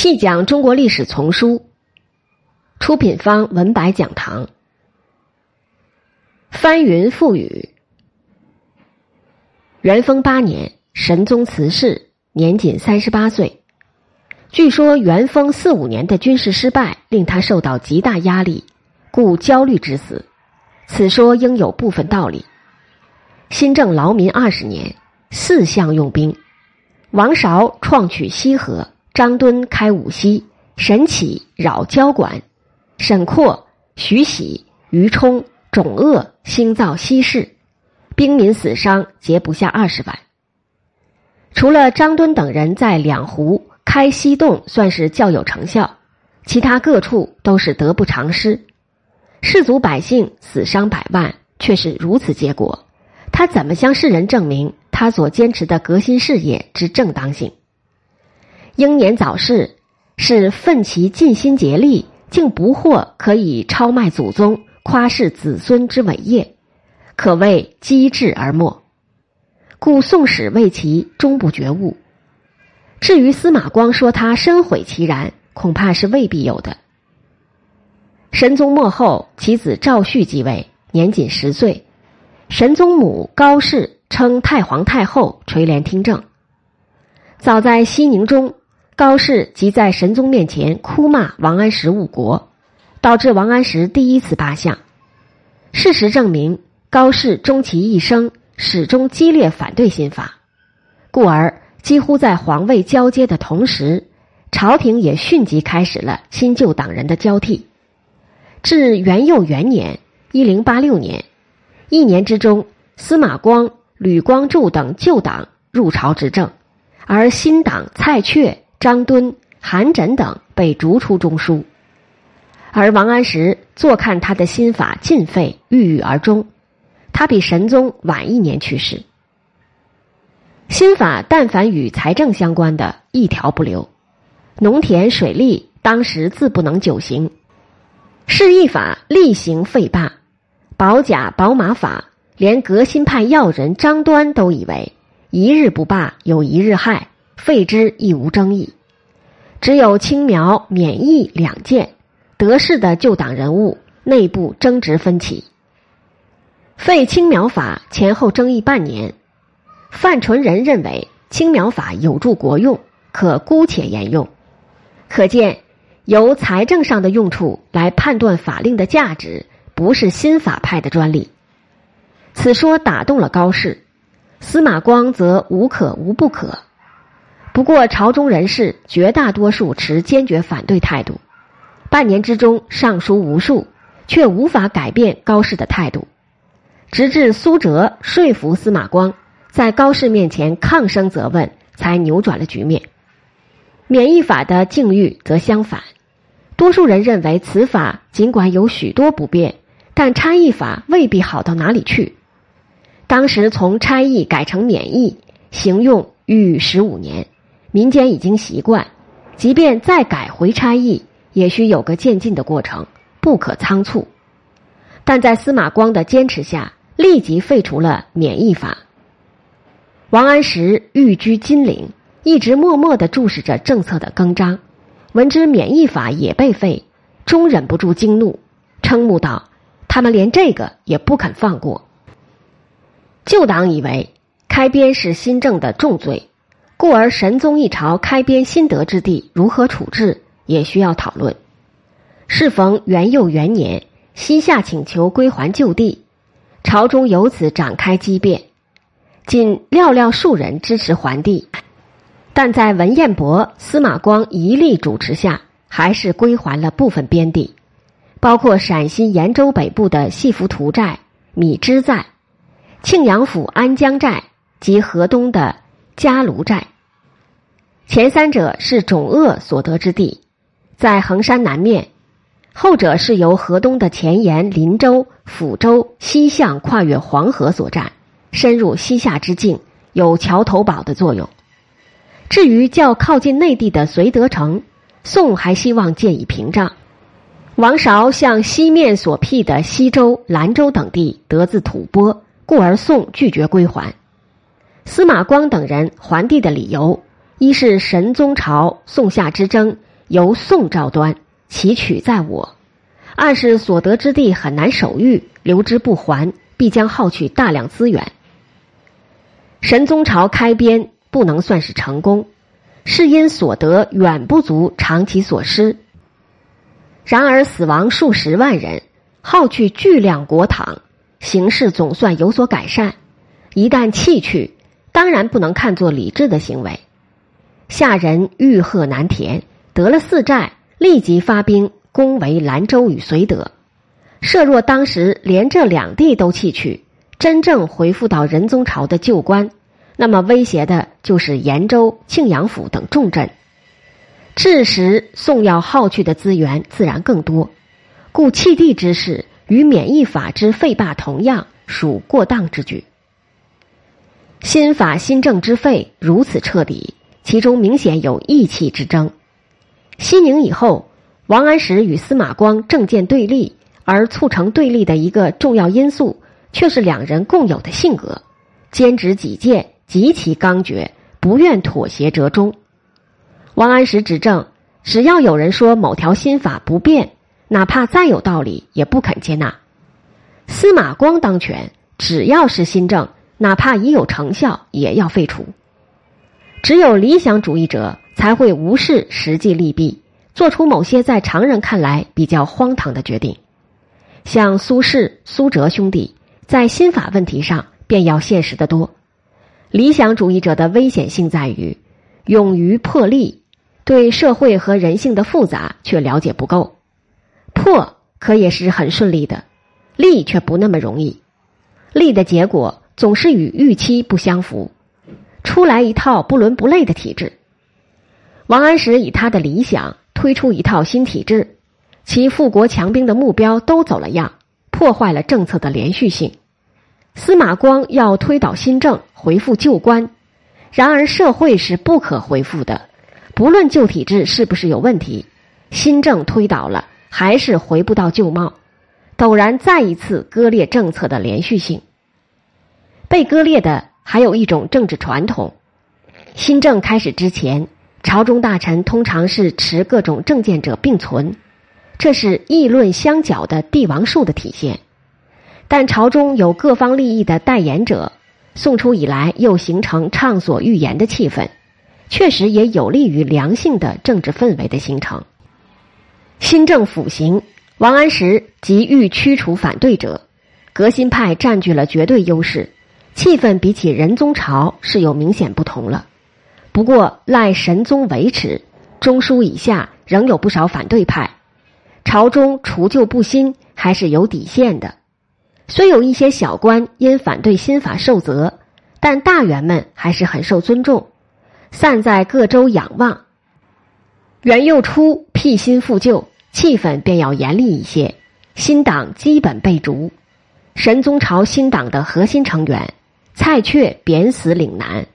细讲中国历史丛书，出品方文白讲堂。翻云覆雨。元丰八年，神宗辞世，年仅三十八岁。据说元丰四五年的军事失败令他受到极大压力，故焦虑致死。此说应有部分道理。新政劳民二十年，四项用兵，王韶创取西河，张敦开武溪，沈启扰交管，沈括、徐喜、于冲、种鄂兴造西市。兵民死伤皆不下二十万。除了张敦等人在两湖开西洞算是较有成效，其他各处都是得不偿失。士族百姓死伤百万，却是如此结果，他怎么向世人证明他所坚持的革新事业之正当性？英年早逝，是奋其尽心竭力，竟不惑可以超迈祖宗、夸世子孙之伟业。可谓机智而没，故《宋史》谓其终不觉悟。至于司马光说他深悔其然，恐怕是未必有的。神宗末后，其子赵煦继位，年仅十岁。神宗母高氏称太皇太后，垂帘听政。早在西宁中，高氏即在神宗面前哭骂王安石误国，导致王安石第一次罢相。事实证明。高氏终其一生始终激烈反对新法，故而几乎在皇位交接的同时，朝廷也迅即开始了新旧党人的交替。至元佑元年（一零八六年），一年之中，司马光、吕光柱等旧党入朝执政，而新党蔡确、张敦、韩缜等被逐出中书，而王安石坐看他的新法尽废，郁郁而终。他比神宗晚一年去世。新法但凡与财政相关的，一条不留。农田水利当时自不能久行，市易法厉行废罢，保甲保马法，连革新派要人张端都以为一日不罢有一日害，废之亦无争议。只有青苗、免疫两件，得势的旧党人物内部争执分歧。废青苗法前后争议半年，范纯仁认为青苗法有助国用，可姑且沿用。可见，由财政上的用处来判断法令的价值，不是新法派的专利。此说打动了高适，司马光则无可无不可。不过，朝中人士绝大多数持坚决反对态度。半年之中，上书无数，却无法改变高氏的态度。直至苏辙说服司马光，在高氏面前抗声责问，才扭转了局面。免疫法的境遇则相反，多数人认为此法尽管有许多不便，但差役法未必好到哪里去。当时从差役改成免役，行用逾十五年，民间已经习惯，即便再改回差役，也需有个渐进的过程，不可仓促。但在司马光的坚持下。立即废除了免疫法。王安石寓居金陵，一直默默的注视着政策的更张，闻知免疫法也被废，终忍不住惊怒，瞠目道：“他们连这个也不肯放过。”旧党以为开边是新政的重罪，故而神宗一朝开边新德之地如何处置，也需要讨论。适逢元佑元年，西夏请求归还旧地。朝中由此展开激辩，仅寥寥数人支持还地，但在文彦博、司马光一力主持下，还是归还了部分边地，包括陕西延州北部的细服图寨、米脂寨、庆阳府安江寨及河东的嘉卢寨。前三者是种鄂所得之地，在衡山南面。后者是由河东的前沿林州、抚州西向跨越黄河所占，深入西夏之境，有桥头堡的作用。至于较靠近内地的绥德城，宋还希望建以屏障。王韶向西面所辟的西州、兰州等地得自吐蕃，故而宋拒绝归还。司马光等人还地的理由，一是神宗朝宋夏之争由宋赵端，其取在我。二是所得之地很难守御，留之不还，必将耗去大量资源。神宗朝开边不能算是成功，是因所得远不足偿其所失。然而死亡数十万人，耗去巨量国帑，形势总算有所改善。一旦弃去，当然不能看作理智的行为。下人欲壑难填得了四寨，立即发兵攻围兰州与绥德。设若当时连这两地都弃去，真正回复到仁宗朝的旧官，那么威胁的就是延州、庆阳府等重镇。至时宋要耗去的资源自然更多，故弃地之事与免疫法之废罢同样，属过当之举。新法新政之废如此彻底，其中明显有义气之争。西宁以后，王安石与司马光政见对立，而促成对立的一个重要因素，却是两人共有的性格：坚持己见，极其刚决，不愿妥协折中。王安石执政，只要有人说某条新法不变，哪怕再有道理，也不肯接纳。司马光当权，只要是新政，哪怕已有成效，也要废除。只有理想主义者才会无视实际利弊，做出某些在常人看来比较荒唐的决定。像苏轼、苏辙兄弟，在新法问题上便要现实的多。理想主义者的危险性在于勇于破例。对社会和人性的复杂却了解不够，破可也是很顺利的，立却不那么容易，立的结果总是与预期不相符，出来一套不伦不类的体制。王安石以他的理想推出一套新体制，其富国强兵的目标都走了样，破坏了政策的连续性。司马光要推倒新政，回复旧官，然而社会是不可回复的。不论旧体制是不是有问题，新政推倒了，还是回不到旧貌，陡然再一次割裂政策的连续性。被割裂的还有一种政治传统：新政开始之前，朝中大臣通常是持各种政见者并存，这是议论相角的帝王术的体现。但朝中有各方利益的代言者，宋初以来又形成畅所欲言的气氛。确实也有利于良性的政治氛围的形成。新政府行，王安石急欲驱除反对者，革新派占据了绝对优势，气氛比起仁宗朝是有明显不同了。不过赖神宗维持，中枢以下仍有不少反对派，朝中除旧布新还是有底线的。虽有一些小官因反对新法受责，但大员们还是很受尊重。散在各州仰望，元佑初辟新复旧，气氛便要严厉一些。新党基本被逐，神宗朝新党的核心成员蔡确贬死岭南，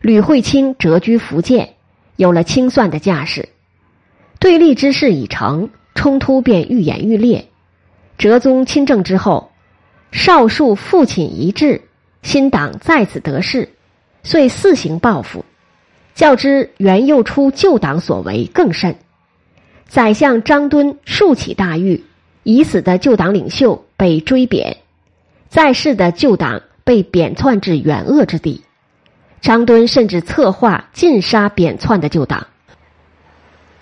吕惠卿谪居福建，有了清算的架势。对立之势已成，冲突便愈演愈烈。哲宗亲政之后，少数父亲一致，新党再次得势，遂四行报复。较之元佑初旧党所为更甚，宰相张敦数起大狱，已死的旧党领袖被追贬，在世的旧党被贬窜至远恶之地。张敦甚至策划尽杀贬窜的旧党。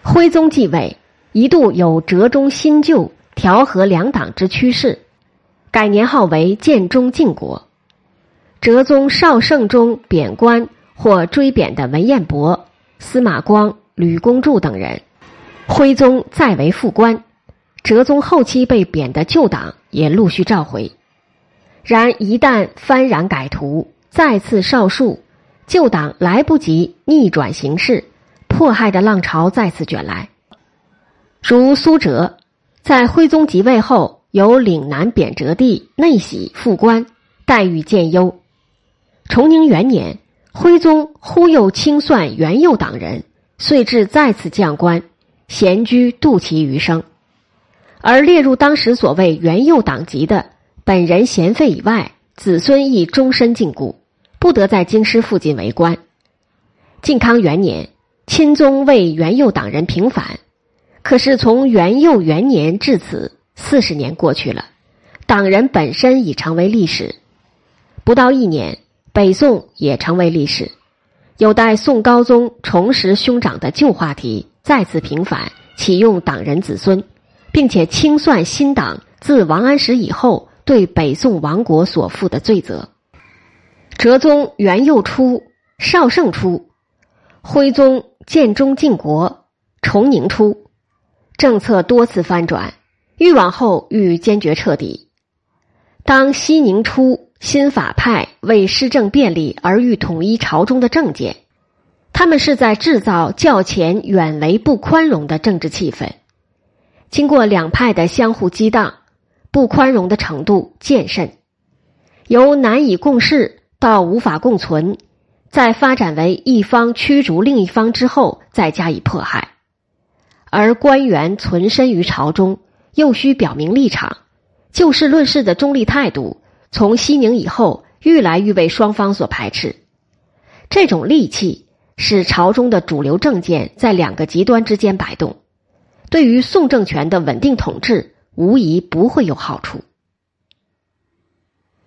徽宗继位，一度有折中新旧、调和两党之趋势，改年号为建中靖国。哲宗绍圣中贬官。或追贬的文彦博、司马光、吕公著等人，徽宗再为副官，哲宗后期被贬的旧党也陆续召回。然一旦幡然改图，再次少数，旧党来不及逆转形势，迫害的浪潮再次卷来。如苏辙，在徽宗即位后，由岭南贬谪地内喜副官，待遇渐优。崇宁元年。徽宗忽又清算元佑党人，遂至再次降官，闲居度其余生。而列入当时所谓元佑党籍的本人贤废以外，子孙亦终身禁锢，不得在京师附近为官。靖康元年，钦宗为元佑党人平反，可是从元佑元年至此，四十年过去了，党人本身已成为历史。不到一年，北宋也成为历史。有待宋高宗重拾兄长的旧话题，再次平反，启用党人子孙，并且清算新党自王安石以后对北宋亡国所负的罪责。哲宗元佑初、绍圣初、徽宗建中靖国、崇宁初，政策多次翻转，欲往后欲坚决彻底。当熙宁初。新法派为施政便利而欲统一朝中的政见，他们是在制造较前远为不宽容的政治气氛。经过两派的相互激荡，不宽容的程度渐甚，由难以共事到无法共存，再发展为一方驱逐另一方之后再加以迫害。而官员存身于朝中，又需表明立场，就事论事的中立态度。从西宁以后，愈来愈被双方所排斥。这种戾气使朝中的主流政见在两个极端之间摆动，对于宋政权的稳定统治无疑不会有好处。